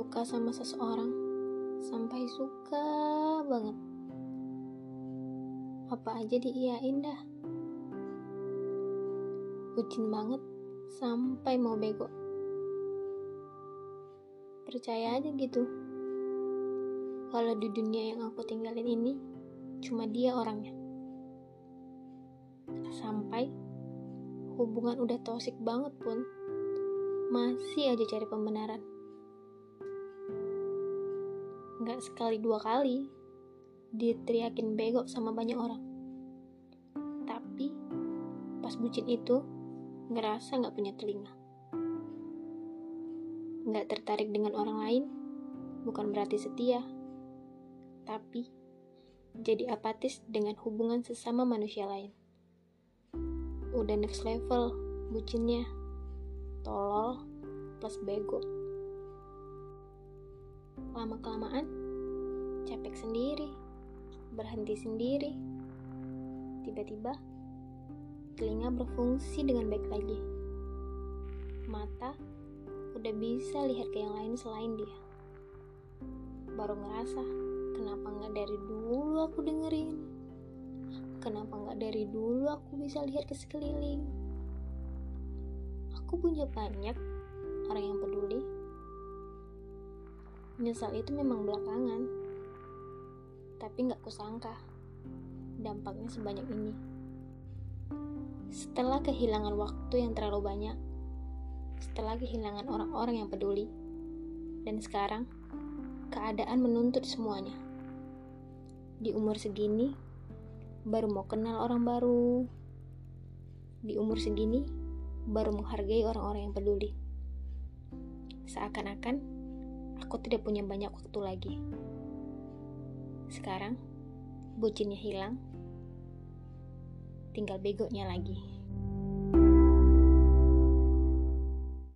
suka sama seseorang sampai suka banget. Apa aja diiyain dah. Bucin banget sampai mau bego. Percaya aja gitu. Kalau di dunia yang aku tinggalin ini cuma dia orangnya. Sampai hubungan udah toksik banget pun masih aja cari pembenaran. Nggak sekali dua kali diteriakin bego sama banyak orang. Tapi pas bucin itu ngerasa nggak punya telinga. Nggak tertarik dengan orang lain bukan berarti setia, tapi jadi apatis dengan hubungan sesama manusia lain. Udah next level bucinnya, tolol plus bego. Lama-kelamaan, capek sendiri, berhenti sendiri. Tiba-tiba, telinga berfungsi dengan baik lagi. Mata udah bisa lihat ke yang lain selain dia. Baru ngerasa, kenapa nggak dari dulu aku dengerin? Kenapa nggak dari dulu aku bisa lihat ke sekeliling? Aku punya banyak orang yang peduli. Nyesal itu memang belakangan, tapi nggak kusangka dampaknya sebanyak ini. Setelah kehilangan waktu yang terlalu banyak, setelah kehilangan orang-orang yang peduli, dan sekarang keadaan menuntut semuanya. Di umur segini, baru mau kenal orang baru. Di umur segini, baru menghargai orang-orang yang peduli. Seakan-akan aku tidak punya banyak waktu lagi. Sekarang, bucinnya hilang, tinggal begonya lagi.